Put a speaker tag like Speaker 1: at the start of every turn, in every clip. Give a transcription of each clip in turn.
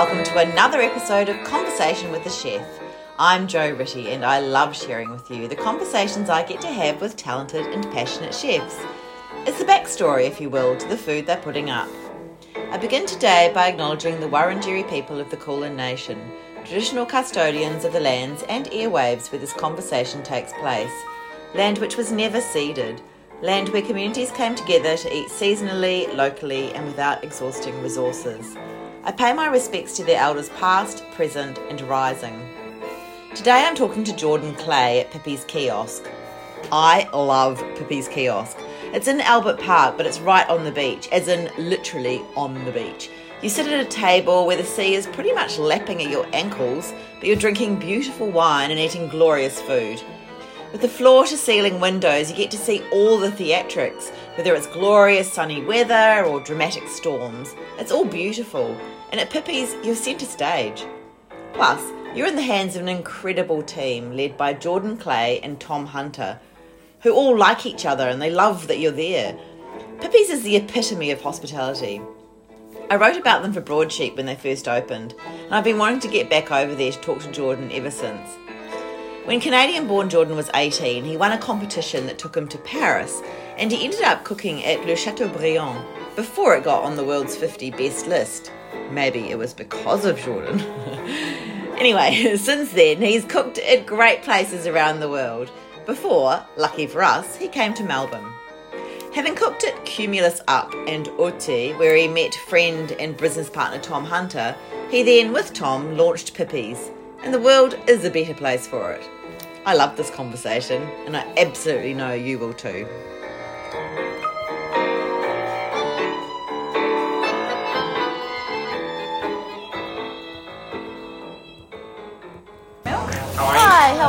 Speaker 1: welcome to another episode of Conversation with the Chef. I'm Jo Rittey, and I love sharing with you the conversations I get to have with talented and passionate chefs. It's the backstory, if you will, to the food they're putting up. I begin today by acknowledging the Wurundjeri people of the Kulin Nation, traditional custodians of the lands and airwaves where this conversation takes place, land which was never ceded, land where communities came together to eat seasonally, locally, and without exhausting resources. I pay my respects to their elders past, present, and rising. Today I'm talking to Jordan Clay at Pipi's Kiosk. I love Pipi's Kiosk. It's in Albert Park, but it's right on the beach, as in literally on the beach. You sit at a table where the sea is pretty much lapping at your ankles, but you're drinking beautiful wine and eating glorious food. With the floor to ceiling windows, you get to see all the theatrics, whether it's glorious sunny weather or dramatic storms. It's all beautiful, and at Pipi's, you're centre stage. Plus, you're in the hands of an incredible team led by Jordan Clay and Tom Hunter, who all like each other and they love that you're there. Pipi's is the epitome of hospitality. I wrote about them for Broadsheet when they first opened, and I've been wanting to get back over there to talk to Jordan ever since. When Canadian born Jordan was 18, he won a competition that took him to Paris, and he ended up cooking at Le Chateaubriand before it got on the world's 50 best list. Maybe it was because of Jordan. anyway, since then, he's cooked at great places around the world. Before, lucky for us, he came to Melbourne. Having cooked at Cumulus Up and Ôter, where he met friend and business partner Tom Hunter, he then, with Tom, launched Pipi's and the world is a better place for it. I love this conversation, and I absolutely know you will too.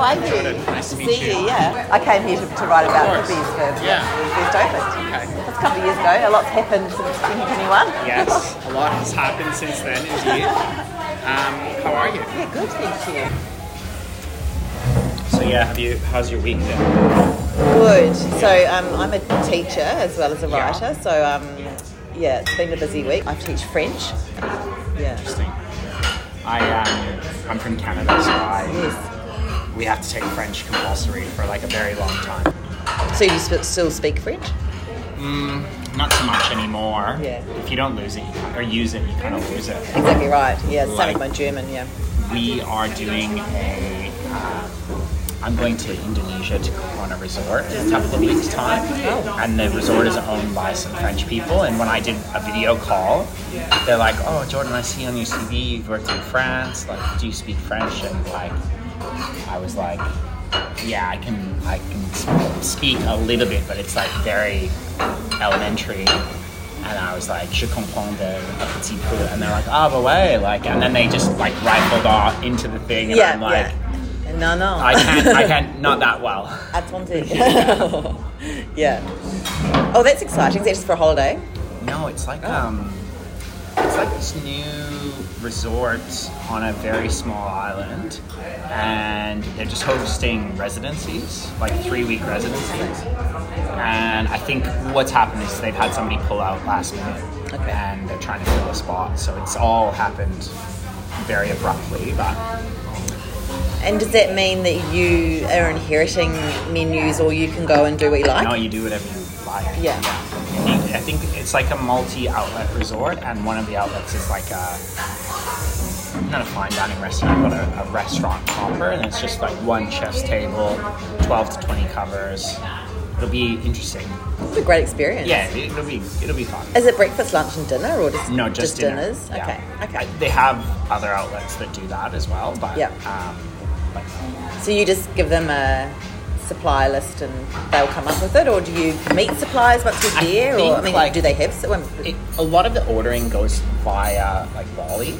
Speaker 1: How are you?
Speaker 2: Nice to meet
Speaker 1: see
Speaker 2: you.
Speaker 1: you. Yeah, I came here to, to write about. Pipi's for
Speaker 2: Yeah.
Speaker 1: when we first opened.
Speaker 2: Okay.
Speaker 1: That's a couple of years ago. A lot's happened since 2021.
Speaker 2: Yes, a lot has happened since then, indeed. Um, how are you?
Speaker 1: yeah, good. Thank you.
Speaker 2: So yeah, have you? How's your week been?
Speaker 1: Good. So um, I'm a teacher as well as a
Speaker 2: Yeah.
Speaker 1: writer. So um, yeah, it's been a busy week. I teach French. Yeah.
Speaker 2: Interesting. I um, I'm from Canada, so I
Speaker 1: Yes.
Speaker 2: We have to take French compulsory for like a very long time.
Speaker 1: So you sp- still speak French?
Speaker 2: Not so much anymore.
Speaker 1: Yeah.
Speaker 2: If you don't lose it, or use it, you kind of lose it.
Speaker 1: Exactly right. Yeah. Same
Speaker 2: Like-
Speaker 1: with my German. Yeah.
Speaker 2: We are doing a. Uh, I'm going to Indonesia to go on a resort in a couple of weeks' time, and the resort is owned by some French people. And when I did a video call, they're like, "Oh, Jordan, I see on your CV you've worked in France. Like, do you speak French?" And like, I was like, "Yeah, I can. I can speak a little bit, but it's like very elementary." And I was like, "Je comprends de un petit peu," and they're like, "Ah, but way!" Like, and then they just like rifled off into the thing, and
Speaker 1: yeah.
Speaker 2: I'm like.
Speaker 1: yeah. No, no.
Speaker 2: I can't, I can't, not that well.
Speaker 1: Attendez. yeah. Oh, that's exciting. Is that just for a holiday?
Speaker 2: No, it's like um, it's like this new resort on a very small island, and they're just hosting residencies, like three week residencies. And I think what's happened is they've had somebody pull out last minute,
Speaker 1: Okay.
Speaker 2: and they're trying to fill a spot. So it's all happened very abruptly, but
Speaker 1: And does that mean that you are inheriting menus, or you can go and do what you like?
Speaker 2: No, you do whatever you like.
Speaker 1: Yeah.
Speaker 2: You- I think it's like a multi-outlet resort, and one of the outlets is like a not a fine dining restaurant, but a, a restaurant proper, and it's just like one chef's table, twelve to twenty covers. It'll be interesting.
Speaker 1: It's a great experience.
Speaker 2: Yeah, it'll be it'll be fun.
Speaker 1: Is it breakfast, lunch, and dinner, or just
Speaker 2: No, just, dinner.
Speaker 1: dinners?
Speaker 2: Yeah.
Speaker 1: Okay. Okay.
Speaker 2: They have other outlets that do that as well, but
Speaker 1: Yeah.
Speaker 2: um, like,
Speaker 1: So you just give them a supply list and they'll come up with it, or do you meet suppliers once you're there? or I mean,
Speaker 2: like-
Speaker 1: do they have
Speaker 2: it, a lot of the ordering goes via like Wally.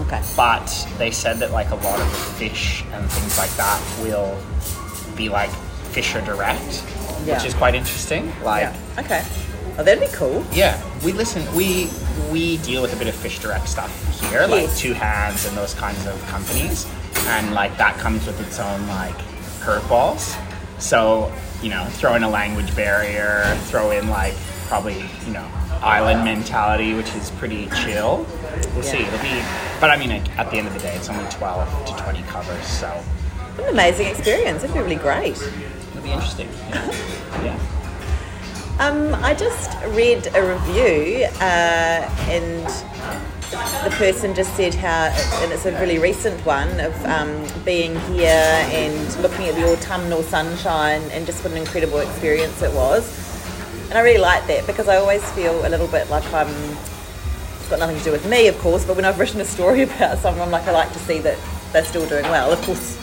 Speaker 1: Okay.
Speaker 2: but they said that like a lot of the fish and things like that will be like Fisher Direct,
Speaker 1: Yeah.
Speaker 2: which is quite interesting. Like,
Speaker 1: Yeah. Okay. Oh, that'd be cool.
Speaker 2: yeah, we listen. We we deal with a bit of Fish Direct stuff here, like Two Hands and those kinds of companies, and like that comes with its own like curveballs. So you know, throw in a language barrier, throw in like probably you know island mentality, which is pretty chill. we'll
Speaker 1: Yeah.
Speaker 2: see. It'll be, but I mean, at the end of the day, it's only 12 to 20 covers, so
Speaker 1: What an amazing experience. It'd be really great.
Speaker 2: it'll be interesting. Yeah. yeah.
Speaker 1: Um, I just read a review uh, and the person just said how, and it's a really recent one, of um, being here and looking at the autumnal sunshine and just what an incredible experience it was. And I really like that because I always feel a little bit like I'm, it's got nothing to do with me, of course, but when I've written a story about someone, like I like to see that they're still doing well. Of course,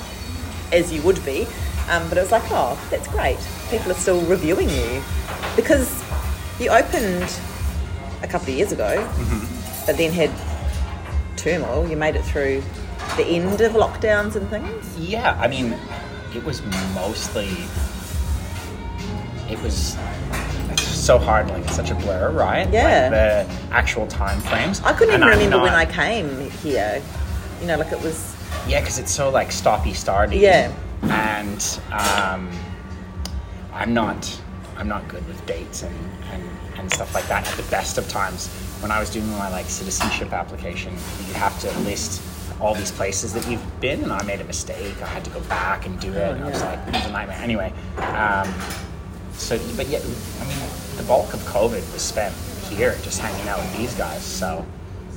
Speaker 1: as you would be. Um, but it was like, oh, that's great. People are still reviewing you because you opened a couple of years ago, but then had turmoil. You made it through the end of lockdowns and things.
Speaker 2: Yeah, I mean, it was mostly. It was so hard, like it's such a blur, right?
Speaker 1: Yeah.
Speaker 2: Like the actual time frames.
Speaker 1: I couldn't even remember when I came here. You know, like it was.
Speaker 2: Yeah, because it's so like stoppy starty.
Speaker 1: Yeah.
Speaker 2: And um, I'm not I'm not good with dates and, and, and stuff like that. At the best of times, when I was doing my like citizenship application, you have to list all these places that you've been, and I made a mistake. I had to go back and do it. and I was like, it was a nightmare. Anyway, um, so but yeah, I mean, the bulk of COVID was spent here, just hanging out with these guys. So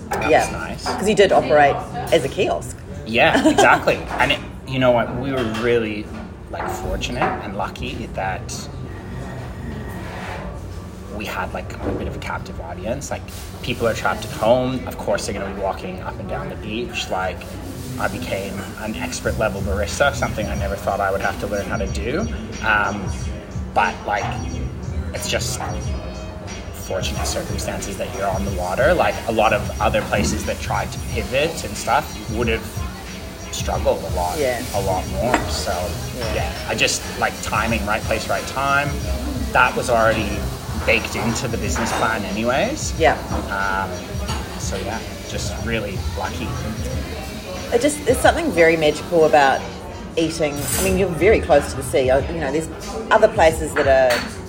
Speaker 2: that
Speaker 1: yeah.
Speaker 2: was nice.
Speaker 1: Because you did operate as a kiosk.
Speaker 2: Yeah, exactly. and it, you know what? We were really like fortunate and lucky that we had like a bit of a captive audience. Like people are trapped at home. Of course, they're going to be walking up and down the beach. Like I became an expert level barista, something I never thought I would have to learn how to do. Um, but like, it's just fortunate circumstances that you're on the water. Like a lot of other places that tried to pivot and stuff would have struggled a lot,
Speaker 1: Yeah.
Speaker 2: a lot more. So
Speaker 1: Yeah.
Speaker 2: yeah. I just like timing, right place, right time. That was already baked into the business plan, anyways.
Speaker 1: Yeah.
Speaker 2: Um, so yeah, just really lucky.
Speaker 1: It just there's something very magical about eating. I mean, you're very close to the sea. You know, there's other places that are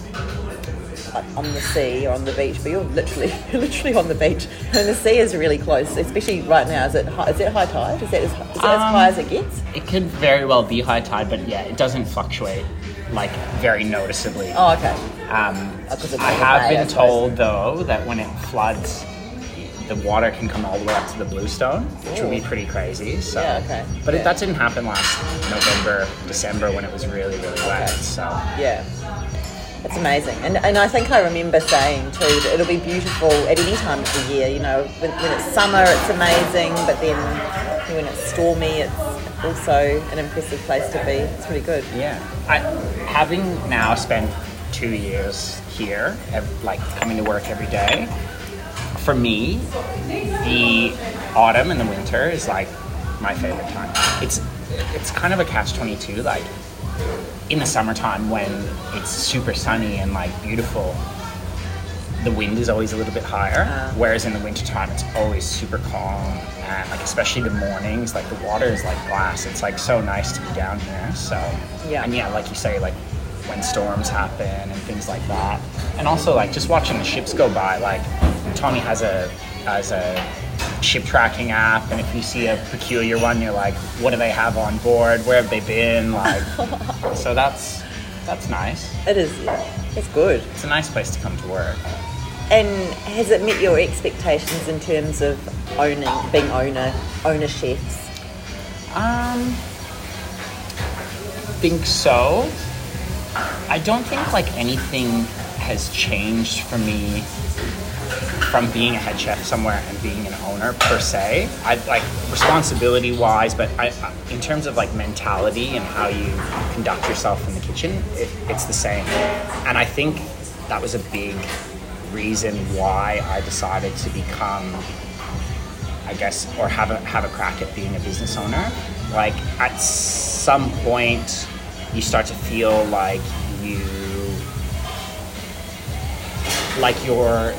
Speaker 1: like on the sea or on the beach, but you're literally you're literally on the beach, and the sea is really close. Especially right now. Is it high, is it high tide? Is that as, is that as
Speaker 2: Um,
Speaker 1: high as it gets?
Speaker 2: It could very well be high tide, but yeah, it doesn't fluctuate like very noticeably.
Speaker 1: Oh, okay.
Speaker 2: Um, I have been told though that when it floods, the water can come all the way up to the Bluestone, which would be pretty crazy. So,
Speaker 1: Yeah, okay.
Speaker 2: but
Speaker 1: Yeah.
Speaker 2: it, that didn't happen last November, December when it was really, really wet. So,
Speaker 1: Yeah. It's amazing. And, and I think I remember saying too that it'll be beautiful at any time of the year. You know, when, when it's summer, it's amazing, but then when it's stormy, it's also an impressive place to be. It's really good.
Speaker 2: yeah, I, having now spent two years here, like coming to work every day, for me, the autumn and the winter is like my favorite time. It's it's kind of a catch twenty two. Like in the summertime when it's super sunny and like beautiful, the wind is always a little bit higher.
Speaker 1: Ah.
Speaker 2: Whereas in the wintertime it's always super calm and like especially the mornings, like the water is like glass. It's like so nice to be down here. So
Speaker 1: Yeah.
Speaker 2: and yeah, like you say, like when storms happen and things like that. And also like just watching the ships go by, like Tommy has a has a ship tracking app and if you see a peculiar one you're like, what do they have on board? Where have they been? Like so that's that's nice.
Speaker 1: It is, yeah. It's good.
Speaker 2: It's a nice place to come to work.
Speaker 1: And has it met your expectations in terms of owning, being owner, owner chefs?
Speaker 2: Um, think so. I don't think like anything has changed for me from being a head chef somewhere and being an owner per se. I like responsibility wise, but I, in terms of like mentality and how you conduct yourself in the kitchen, it, it's the same. And I think that was a big reason why I decided to become I guess, or have a have a crack at being a business owner. Like at some point, you start to feel like like want.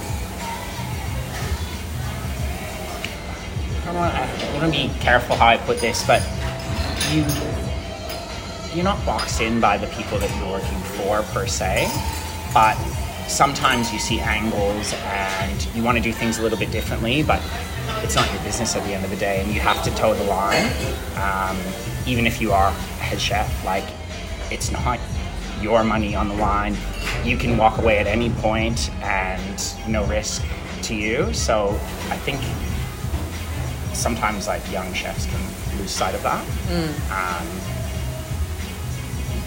Speaker 2: I want to be careful how I put this, but you you're not boxed in by the people that you're working for per se, but sometimes you see angles and you want to do things a little bit differently, but it's not your business at the end of the day, and you have to toe the line. Um, even if you are a head chef, like it's not your money on the line. You can walk away at any point and no risk to you. So I think sometimes like young chefs can lose sight of that. Um,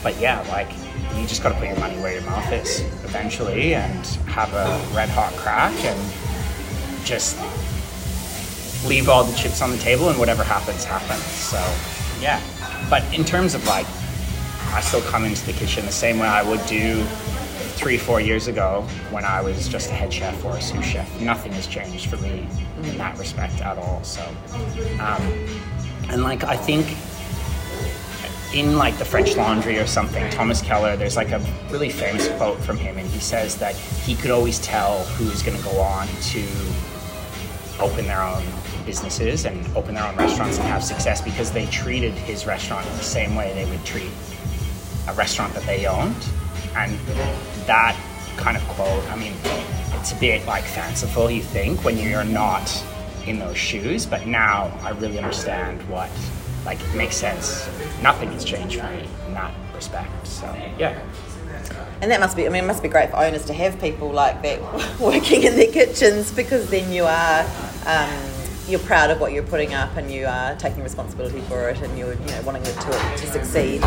Speaker 2: but yeah, like you just got to put your money where your mouth is eventually and have a red hot crack and just leave all the chips on the table and whatever happens happens. So yeah, but in terms of like, I still come into the kitchen the same way I would do three, four years ago when I was just a head chef or a sous chef. Nothing has changed for me in that respect at all. So, um, and like I think in like the French Laundry or something, Thomas Keller, there's like a really famous quote from him, and he says that he could always tell who's going to go on to open their own businesses and open their own restaurants and have success because they treated his restaurant the same way they would treat a restaurant that they owned. And that kind of quote, I mean, it's a bit like fanciful, you think, when you're not in those shoes, but now I really understand what, like, it makes sense. Nothing has changed for me in that respect. So, yeah.
Speaker 1: And that must be, I mean, it must be great for owners to have people like that working in their kitchens because then you are, um, you're proud of what you're putting up and you are taking responsibility for it and you're, you know, wanting it to, to succeed.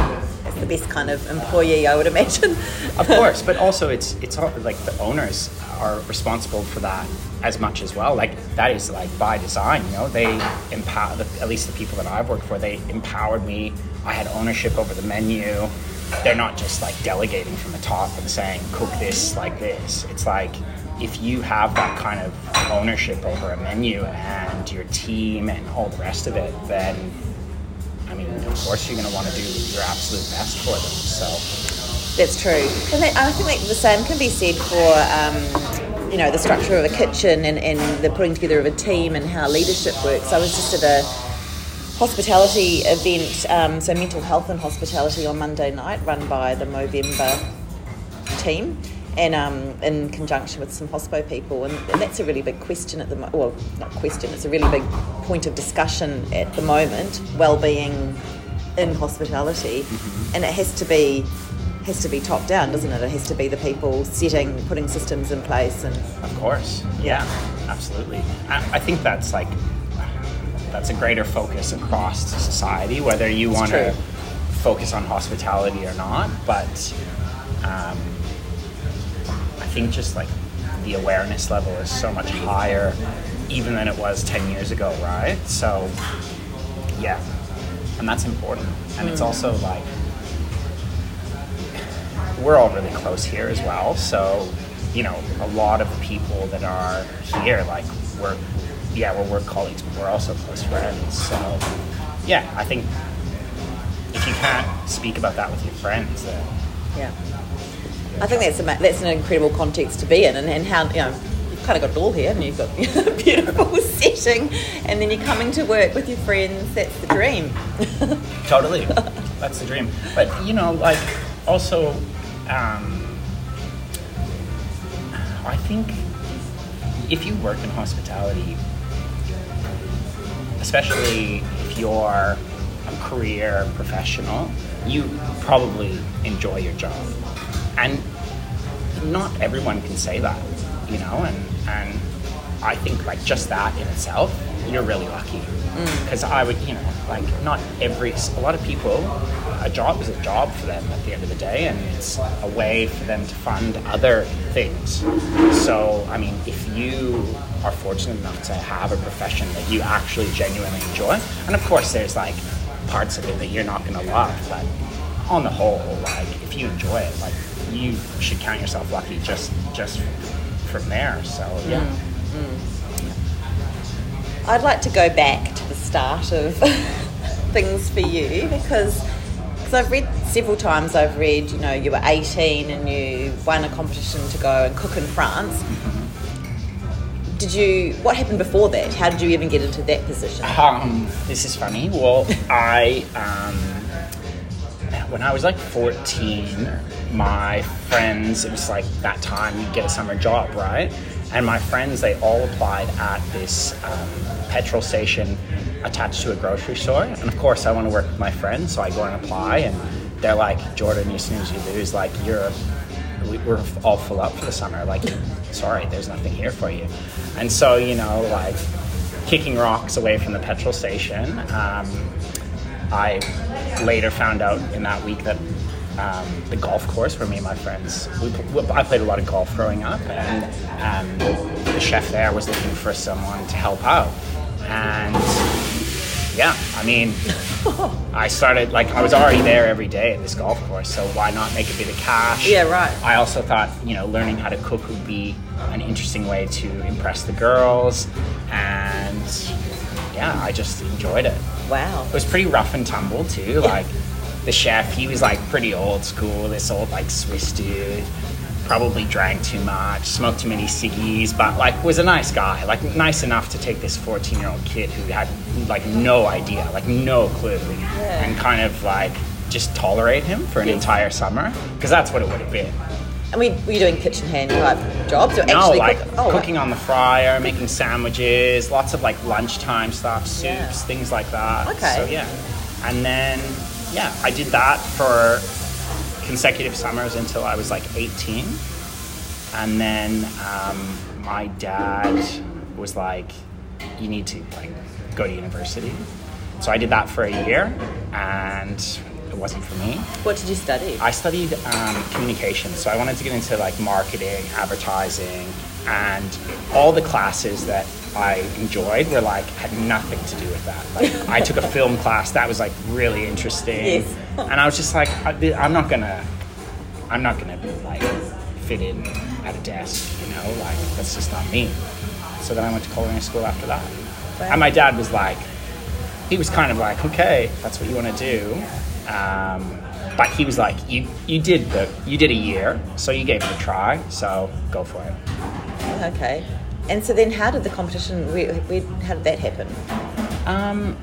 Speaker 1: It's the best kind of employee, I would imagine.
Speaker 2: of course, but also it's it's all, like the owners are responsible for that as much as well. Like that is like by design, you know. They empower at least the people that I've worked for. They empowered me. I had ownership over the menu. They're not just like delegating from the top and saying cook this like this. It's like if you have that kind of ownership over a menu and your team and all the rest of it, then I mean, of course you're going to want to do your absolute best for them. So.
Speaker 1: That's true. And I think the same can be said for, um, you know, the structure of a kitchen and, and the putting together of a team and how leadership works. I was just at a hospitality event, um, so mental health and hospitality on Monday night, run by the Movember team. And um, in conjunction with some hospo people, and, and that's a really big question at the moment. Well, not question. It's a really big point of discussion at the moment. Well-being in hospitality, mm-hmm. and it has to be has to be top down, doesn't it? It has to be the people setting, putting systems in place, and
Speaker 2: of course, yeah, absolutely. I, I think that's like that's a greater focus across society, whether you want to focus on hospitality or not. But um, think just like the awareness level is so much higher, even than it was ten years ago, right? So, yeah, and that's important. And mm. it's also like we're all really close here as well. So, you know, a lot of people that are here, like, we're, yeah, we're work colleagues, but we're also close friends. So, yeah, I think if you can't speak about that with your friends, then.
Speaker 1: Yeah. I think that's a, that's an incredible context to be in, and, and how, you know, you've kind of got it all here, and you've got a beautiful setting, and then you're coming to work with your friends. That's the dream.
Speaker 2: totally, that's the dream. But you know, like also um, I think if you work in hospitality, especially if you're a career professional, you probably enjoy your job. And not everyone can say that, you know, and, and I think like just that in itself, you're really lucky. Because mm. I would, you know, like not every, a lot of people a job is a job for them at the end of the day, and it's a way for them to fund other things. So, I mean, if you are fortunate enough to have a profession that you actually genuinely enjoy, and of course, there's like parts of it that you're not going to love, but on the whole, like if you enjoy it, like you should count yourself lucky just just from there. So, yeah. Mm, mm.
Speaker 1: I'd like to go back to the start of things for you because because I've read several times. I've read, you know, you were 18 and you won a competition to go and cook in France. Did you? What happened before that? How did you even get into that position?
Speaker 2: Um, this is funny. Well, I um, when I was like 14, my friends. It was like that time you get a summer job, right? And my friends, they all applied at this um, petrol station attached to a grocery store. And of course, I want to work with my friends, so I go and apply. And they're like, Jordan, as soon as you lose, like you're, we- we're all full up for the summer. Like, sorry, there's nothing here for you. And so, you know, like kicking rocks away from the petrol station. Um, I later found out in that week that um, the golf course where me and my friends, we, we- I played a lot of golf growing up, and um, the chef there was looking for someone to help out. And yeah, I mean, I started like I was already there every day at this golf course, so why not make a bit of cash?
Speaker 1: Yeah, right.
Speaker 2: I also thought, you know, learning how to cook would be an interesting way to impress the girls, and yeah, I just enjoyed it.
Speaker 1: Wow.
Speaker 2: It was pretty rough and tumble too. Like the chef, he was like pretty old school. This old like Swiss dude. Probably drank too much, smoked too many ciggies, but like was a nice guy. Like nice enough to take this 14 year old kid who had like no idea, like no clue, and kind of like just tolerate him for an entire summer because that's what it would have been.
Speaker 1: And we were you doing kitchen hand type jobs or
Speaker 2: No,
Speaker 1: actually
Speaker 2: like
Speaker 1: cook- oh,
Speaker 2: cooking on the fryer, making sandwiches, lots of like lunchtime stuff, soups,
Speaker 1: Yeah.
Speaker 2: things like that.
Speaker 1: Okay.
Speaker 2: So yeah, and then yeah, I did that for consecutive summers until I was like 18, and then um, my dad was like, "You need to like go to university." So I did that for a year, and it wasn't for me.
Speaker 1: What did you study?
Speaker 2: I studied um, communications, so I wanted to get into like marketing, advertising, and all the classes that I enjoyed were like had nothing to do with that. Like I took a film class that was like really interesting,
Speaker 1: Yes.
Speaker 2: and I was just like, I, I'm not gonna, I'm not gonna like fit in at a desk, you know, like that's just not me. So then I went to culinary school after that, and my dad was like, he was kind of like, okay, that's what you want to do. Um, but he was like, you you did the you did a year, so you gave it a try, so go for it.
Speaker 1: Okay. And so then how did the competition, where, where, how did that happen?
Speaker 2: Um,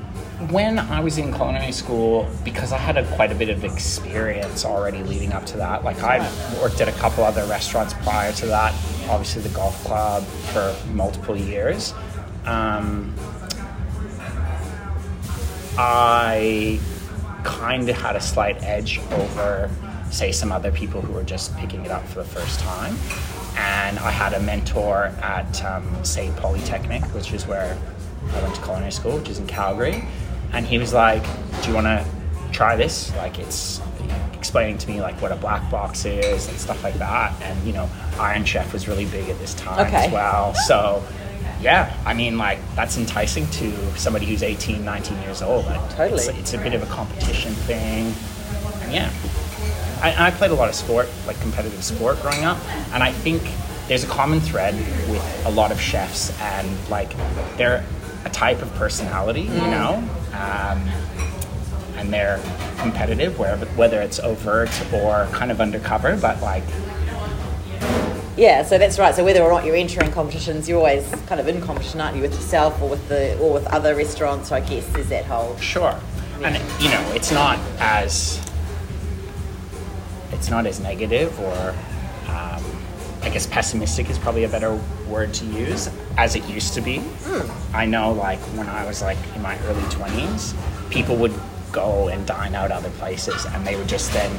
Speaker 2: when I was in culinary school, because I had a, quite a bit of experience already leading up to that, like I worked at a couple other restaurants prior to that, obviously the golf club for multiple years. Um, I kind of had a slight edge over, say, some other people who were just picking it up for the first time. And I had a mentor at, um, SAIT Polytechnic, which is where I went to culinary school, which is in Calgary. And he was like, Do you want to try this? Like, it's explaining to me like what a black box is and stuff like that. And, you know, Iron Chef was really big at this time
Speaker 1: Okay.
Speaker 2: as well. So, yeah, I mean, like, that's enticing to somebody who's 18, 19 years old. Like,
Speaker 1: Totally.
Speaker 2: It's, it's a bit of a competition thing. And yeah, I, I played a lot of sport, like competitive sport growing up. And I think there's a common thread with a lot of chefs and like they're a type of personality, you know? Um, and they're competitive, wherever, whether it's overt or kind of undercover, but like,
Speaker 1: Yeah, so that's right. So whether or not you're entering competitions, you're always kind of in competition, aren't you, with yourself or with the or with other restaurants? So I guess is that whole
Speaker 2: Sure. And you know, it's not as it's not as negative or um, I guess pessimistic is probably a better word to use as it used to be. I know like when I was like in my early 20s, people would go and dine out other places and they would just then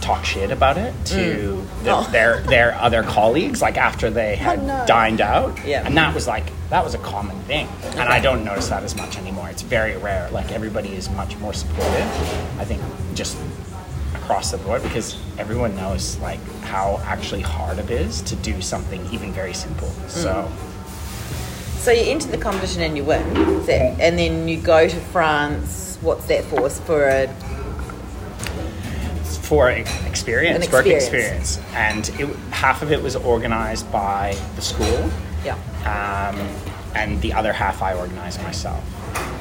Speaker 2: talk shit about it to mm. the,
Speaker 1: Oh.
Speaker 2: their their other colleagues like after they oh, had
Speaker 1: no.
Speaker 2: dined out
Speaker 1: Yeah.
Speaker 2: and that was like that was a common thing and i don't notice that as much anymore it's very rare like everybody is much more supportive i think just across the board because everyone knows like how actually hard it is to do something even very simple mm. so
Speaker 1: So you enter the competition and you win, and then you go to France. What's that for? For a
Speaker 2: for ex- experience,
Speaker 1: An
Speaker 2: work
Speaker 1: experience.
Speaker 2: experience, and it, half of it was organized by the school,
Speaker 1: yeah.
Speaker 2: um, and the other half I organized myself.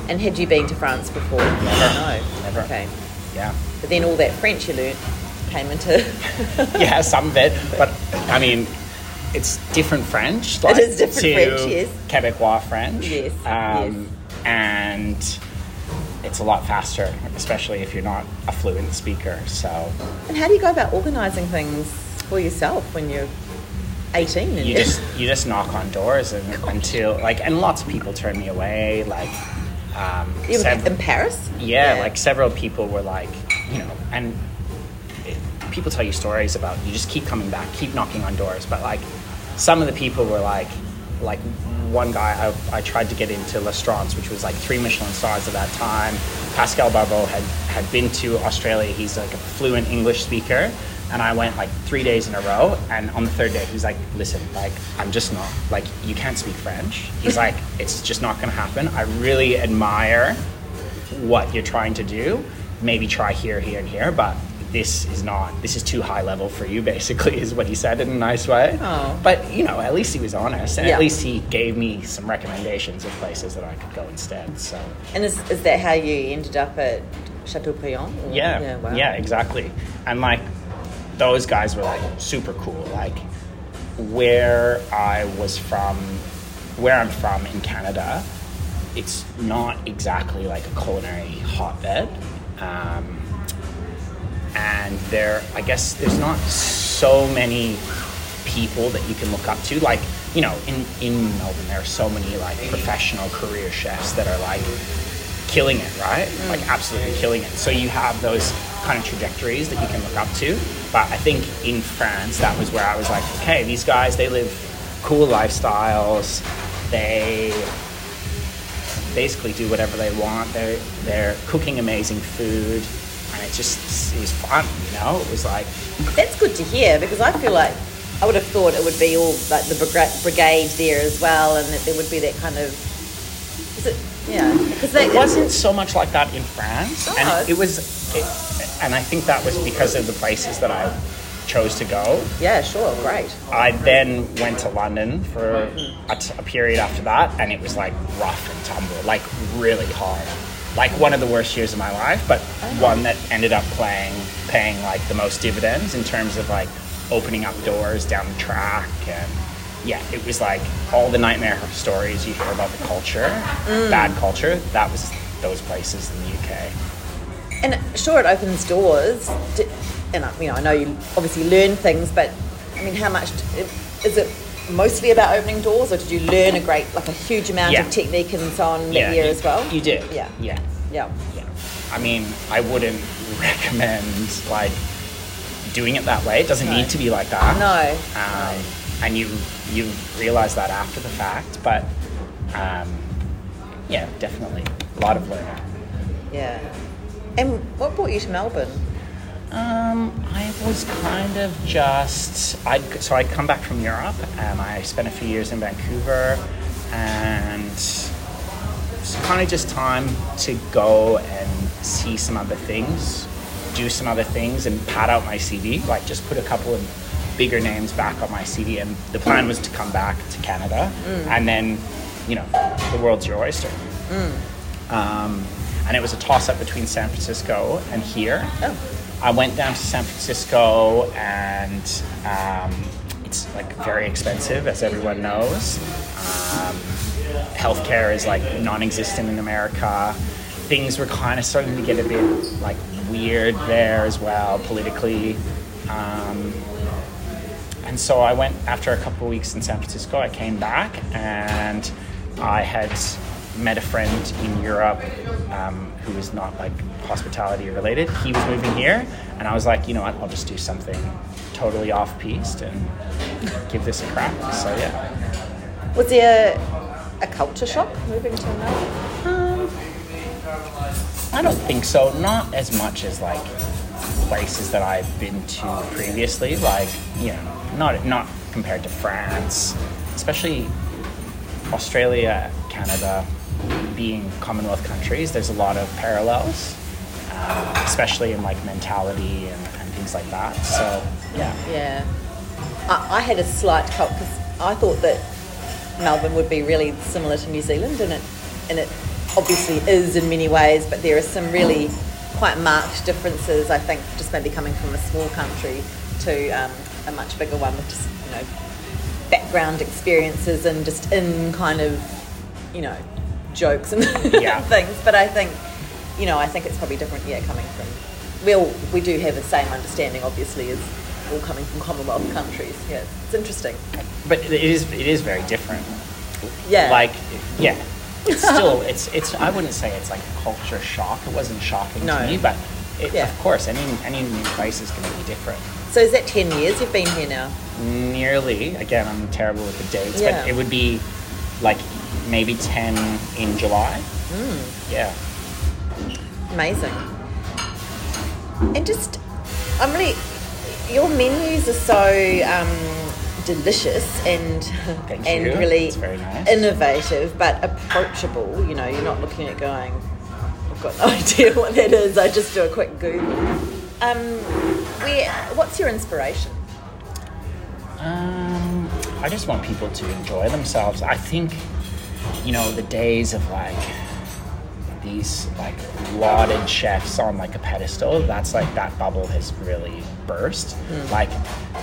Speaker 1: And had you been to France before?
Speaker 2: Never.
Speaker 1: No.
Speaker 2: Never.
Speaker 1: Okay.
Speaker 2: Yeah,
Speaker 1: But then all that French you learnt came into.
Speaker 2: yeah, some of it, but I mean, it's different French.
Speaker 1: It is different French, yes.
Speaker 2: Quebecois French.
Speaker 1: Yes,
Speaker 2: um, and it's a lot faster, especially if you're not a fluent speaker. So
Speaker 1: and how do you go about organising things for yourself when you're 18
Speaker 2: you just you just knock on doors and until like and lots of people turn me away like um
Speaker 1: You
Speaker 2: sev-
Speaker 1: in Paris?
Speaker 2: yeah, like several people were like you know and it, people tell you stories about you just keep coming back keep knocking on doors but like some of the people were like like one guy I, I tried to get into L'Astrance which was like three Michelin stars at that time. Pascal Barbot had had been to Australia. He's like a fluent English speaker. And I went like three days in a row. And on the third day he's like listen like I'm just not like you can't speak French. He's like it's just not gonna happen. I really admire what you're trying to do. Maybe try here, here, and here, but this is not. This is too high level for you. Basically, is what he said in a nice way.
Speaker 1: Oh.
Speaker 2: But you know, at least he was honest, and
Speaker 1: Yeah.
Speaker 2: at least he gave me some recommendations of places that I could go instead. So
Speaker 1: And is, is that how you ended up at Chateaubriand? or-
Speaker 2: yeah,
Speaker 1: Yeah, wow.
Speaker 2: yeah, exactly. And like those guys were like super cool. Like where I was from, where I'm from in Canada, it's not exactly like a culinary hotbed. Um, and there, I guess there's not so many people that you can look up to. Like, you know, in, in Melbourne, there are so many like professional career chefs that are like killing it, right? Mm. Like absolutely killing it. So you have those kind of trajectories that you can look up to. But I think in France, that was where I was like, okay, these guys, they live cool lifestyles. They basically do whatever they want. They're they're cooking amazing food, and it just it was fun. You know, it was like
Speaker 1: That's good to hear because I feel like I would have thought it would be all like the briga- brigade there as well, and that there would be that kind of. Is it? Yeah, because
Speaker 2: it wasn't so much like that in France,
Speaker 1: Oh,
Speaker 2: and
Speaker 1: it's-
Speaker 2: it was, it, and I think that was because of the places that I chose to go.
Speaker 1: Yeah, sure, great.
Speaker 2: I then went to London for a, t- a period after that, and it was like rough and tumble, like really hard. Like one of the worst years of my life, but one that ended up playing, paying like the most dividends in terms of like opening up doors down the track. And yeah, it was like all the nightmare stories you hear about the culture, mm. bad culture, that was those places in the UK.
Speaker 1: And sure, it opens doors. d- And I- you know, I know you obviously learn things, but I mean, how much is it? Mostly about opening doors, or did you learn a great, like a huge amount
Speaker 2: Yeah.
Speaker 1: of technique and so on that
Speaker 2: yeah,
Speaker 1: year
Speaker 2: you,
Speaker 1: as well?
Speaker 2: You did.
Speaker 1: Yeah.
Speaker 2: Yeah.
Speaker 1: Yeah.
Speaker 2: Yeah. I mean, I wouldn't recommend like doing it that way. It doesn't
Speaker 1: No.
Speaker 2: need to be like that.
Speaker 1: No.
Speaker 2: Um, and you you realize that after the fact, but um, yeah, definitely a lot of learning.
Speaker 1: Yeah. And what brought you to Melbourne?
Speaker 2: Um, was kind of just I so I'd come back from Europe and I spent a few years in Vancouver and it's kind of just time to go and see some other things, do some other things and pad out my CV, like just put a couple of bigger names back on my CV and the plan was to come back to Canada mm. and then, you know, the world's your oyster. Mm. Um, and it was a toss up between San Francisco and here.
Speaker 1: Oh.
Speaker 2: I went down to San Francisco and um, it's like very expensive, as everyone knows. Um, healthcare is like non existent in America. Things were kind of starting to get a bit like weird there as well, politically. Um, and so I went after a couple of weeks in San Francisco. I came back and I had met a friend in Europe um, who was not like hospitality related. He was moving here, and I was like, you know what? I'll just do something totally off piste and give this a crack. So yeah.
Speaker 1: Was there a culture shock moving to Melbourne?
Speaker 2: Um, I don't think so. Not as much as like places that I've been to previously. Like you know, not not compared to France, especially Australia, Canada, being Commonwealth countries. There's a lot of parallels, um, especially in like mentality and, and things like that. So yeah.
Speaker 1: Yeah. I, I had a slight cult because I thought that Melbourne would be really similar to New Zealand, and it and it obviously is in many ways, but there are some really quite marked differences. I think just maybe coming from a small country to um, a much bigger one with just you know background experiences and just in kind of you know jokes and
Speaker 2: Yeah.
Speaker 1: things. But I think you know I think it's probably different. Yeah, coming from well, we do have the same understanding, obviously, as all coming from Commonwealth countries. Yeah, it's interesting.
Speaker 2: But it is it is very different.
Speaker 1: Yeah.
Speaker 2: Like yeah. It's still it's it's I wouldn't say it's like a culture shock. It wasn't shocking
Speaker 1: No.
Speaker 2: to me, but it,
Speaker 1: Yeah.
Speaker 2: of course any any new place is going to be different.
Speaker 1: So is that 10 years you've been here now?
Speaker 2: Nearly. Again, I'm terrible with the dates,
Speaker 1: Yeah.
Speaker 2: but it would be like maybe 10 in July.
Speaker 1: Hmm.
Speaker 2: Yeah.
Speaker 1: Amazing. And just, I'm really, your menus are so um, delicious and
Speaker 2: Thank
Speaker 1: and
Speaker 2: you.
Speaker 1: really
Speaker 2: nice.
Speaker 1: innovative, but approachable. You know, you're not looking at going, I've got no idea what that is. I just do a quick Google. Um, where, what's your inspiration?
Speaker 2: Um, I just want people to enjoy themselves. I think, you know, the days of like these like lauded chefs on like a pedestal, that's like that bubble has really burst. Like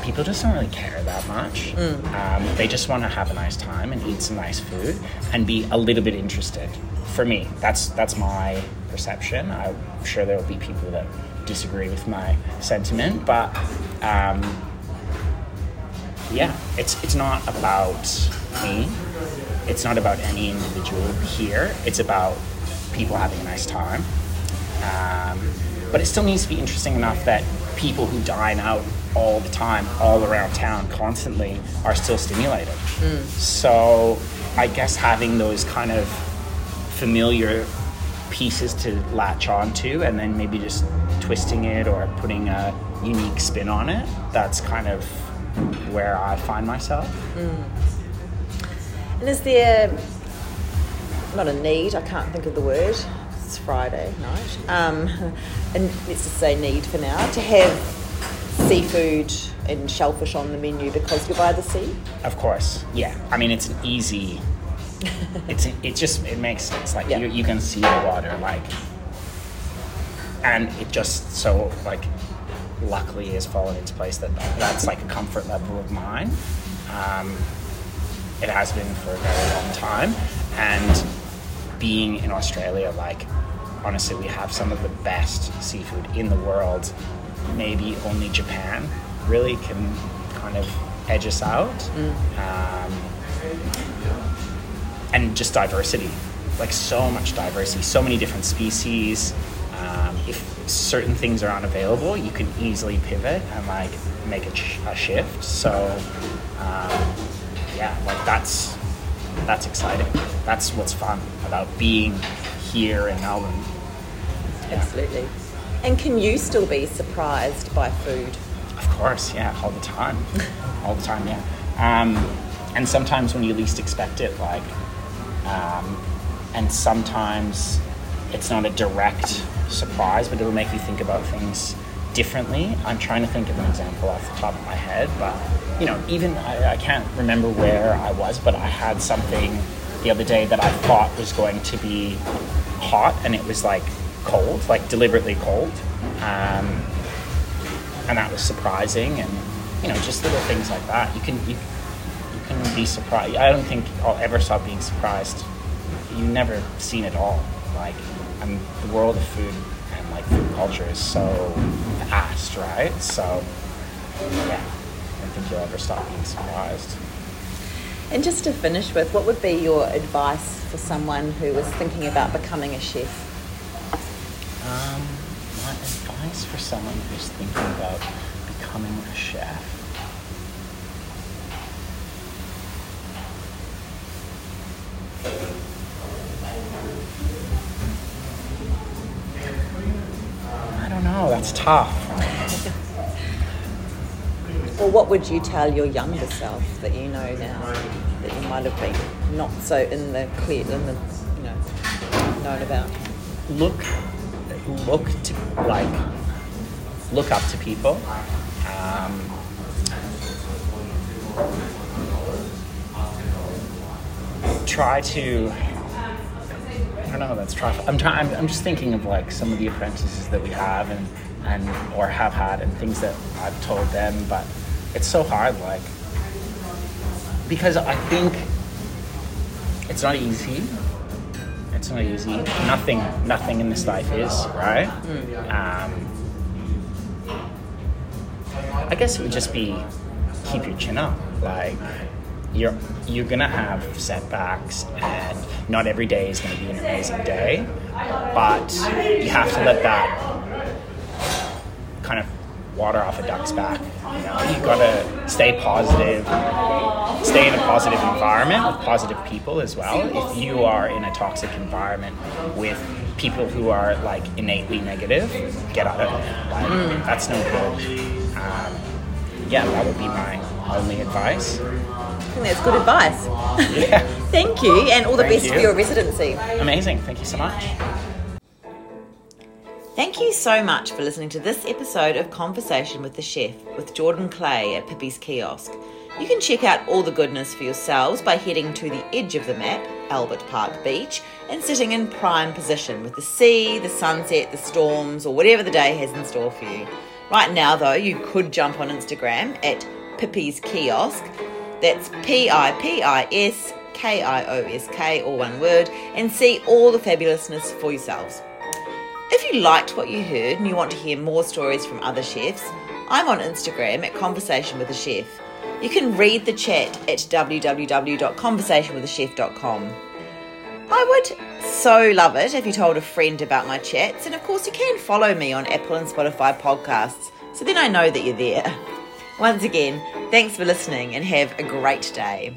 Speaker 2: people just don't really care that much. Um, they just want to have a nice time and eat some nice food and be a little bit interested. For me, that's that's my perception. I'm sure there will be people that disagree with my sentiment, but um, yeah, it's it's not about me. It's not about any individual here. It's about people having a nice time. Um, but it still needs to be interesting enough that people who dine out all the time, all around town, constantly, are still stimulated. So I guess having those kind of familiar pieces to latch onto and then maybe just twisting it or putting a unique spin on it, that's kind of where I find myself.
Speaker 1: And is there not a need? I can't think of the word. It's Friday night. Um, and let's just say need for now to have seafood and shellfish on the menu because you're by the sea.
Speaker 2: Of course, yeah. I mean, it's an easy. It's it just it makes sense. Like
Speaker 1: Yeah.
Speaker 2: you, you can see the water, like, and it just so like, luckily has fallen into place that that's like a comfort level of mine. Um, it has been for a very long time, and being in Australia, like, honestly, we have some of the best seafood in the world. Maybe only Japan really can kind of edge us out. Um, and just diversity. Like so much diversity. So many different species. Um, if certain things are unavailable you can easily pivot and like make a, sh- a shift. So um, yeah like that's that's exciting that's what's fun about being here in melbourne
Speaker 1: Absolutely. And can you still be surprised by food?
Speaker 2: Of course, yeah, all the time, all the time, yeah. Um, and sometimes when you least expect it, like, um, and sometimes it's not a direct surprise, but it'll make you think about things differently. I'm trying to think of an example off the top of my head, but you know, even I, I can't remember where I was, but I had something the other day that I thought was going to be hot, and it was like cold, like deliberately cold. Um, and that was surprising and you know just little things like that you can you, you can be surprised i don't think i'll ever stop being surprised you never seen it all like and the world of food like food culture is so vast right so yeah i don't think you'll ever stop being surprised
Speaker 1: And just to finish with, what would be your advice for someone who was thinking about becoming a chef?
Speaker 2: um, my advice for someone who's thinking about becoming a chef I don't know. That's tough.
Speaker 1: well, what would you tell your younger self that you know now that you might have been not so in the clear, in the, you know, known about?
Speaker 2: Look, look to like, look up to people. Um, try to. I don't know. That's try. I'm trying. I'm, I'm just thinking of like some of the apprentices that we have and and or have had and things that I've told them, but it's so hard. Like because I think it's not easy. It's not easy. Nothing, nothing in this life is right. Um, I guess it would just be keep your chin up. Like you're you're gonna have setbacks, and not every day is gonna be an amazing day. But you have to let that kind of water off a duck's back. You know, you gotta stay positive, stay in a positive environment with positive people as well. If you are in a toxic environment with people who are like innately negative, get out of it. Like mm. that's no good. Um, yeah, that would be my only advice.
Speaker 1: I think that's good advice.
Speaker 2: Yeah.
Speaker 1: Thank you, and all the
Speaker 2: Thank
Speaker 1: best
Speaker 2: you.
Speaker 1: for your residency.
Speaker 2: Amazing. Thank you so much.
Speaker 1: Thank you so much for listening to this episode of Conversation with the Chef with Jordan Clay at Pipi's Kiosk. You can check out all the goodness for yourselves by heading to the edge of the map, Albert Park Beach, and sitting in prime position with the sea, the sunset, the storms, or whatever the day has in store for you. Right now, though, you could jump on Instagram at Pipi's Kiosk. That's P I P I S K I O S K, all one word, and see all the fabulousness for yourselves. If you liked what you heard and you want to hear more stories from other chefs, I'm on Instagram at Conversation with a Chef. You can read the chat at www.conversationwithachef.com. I would so love it if you told a friend about my chats, and of course, you can follow me on Apple and Spotify podcasts, so then I know that you're there. Once again, thanks for listening and have a great day.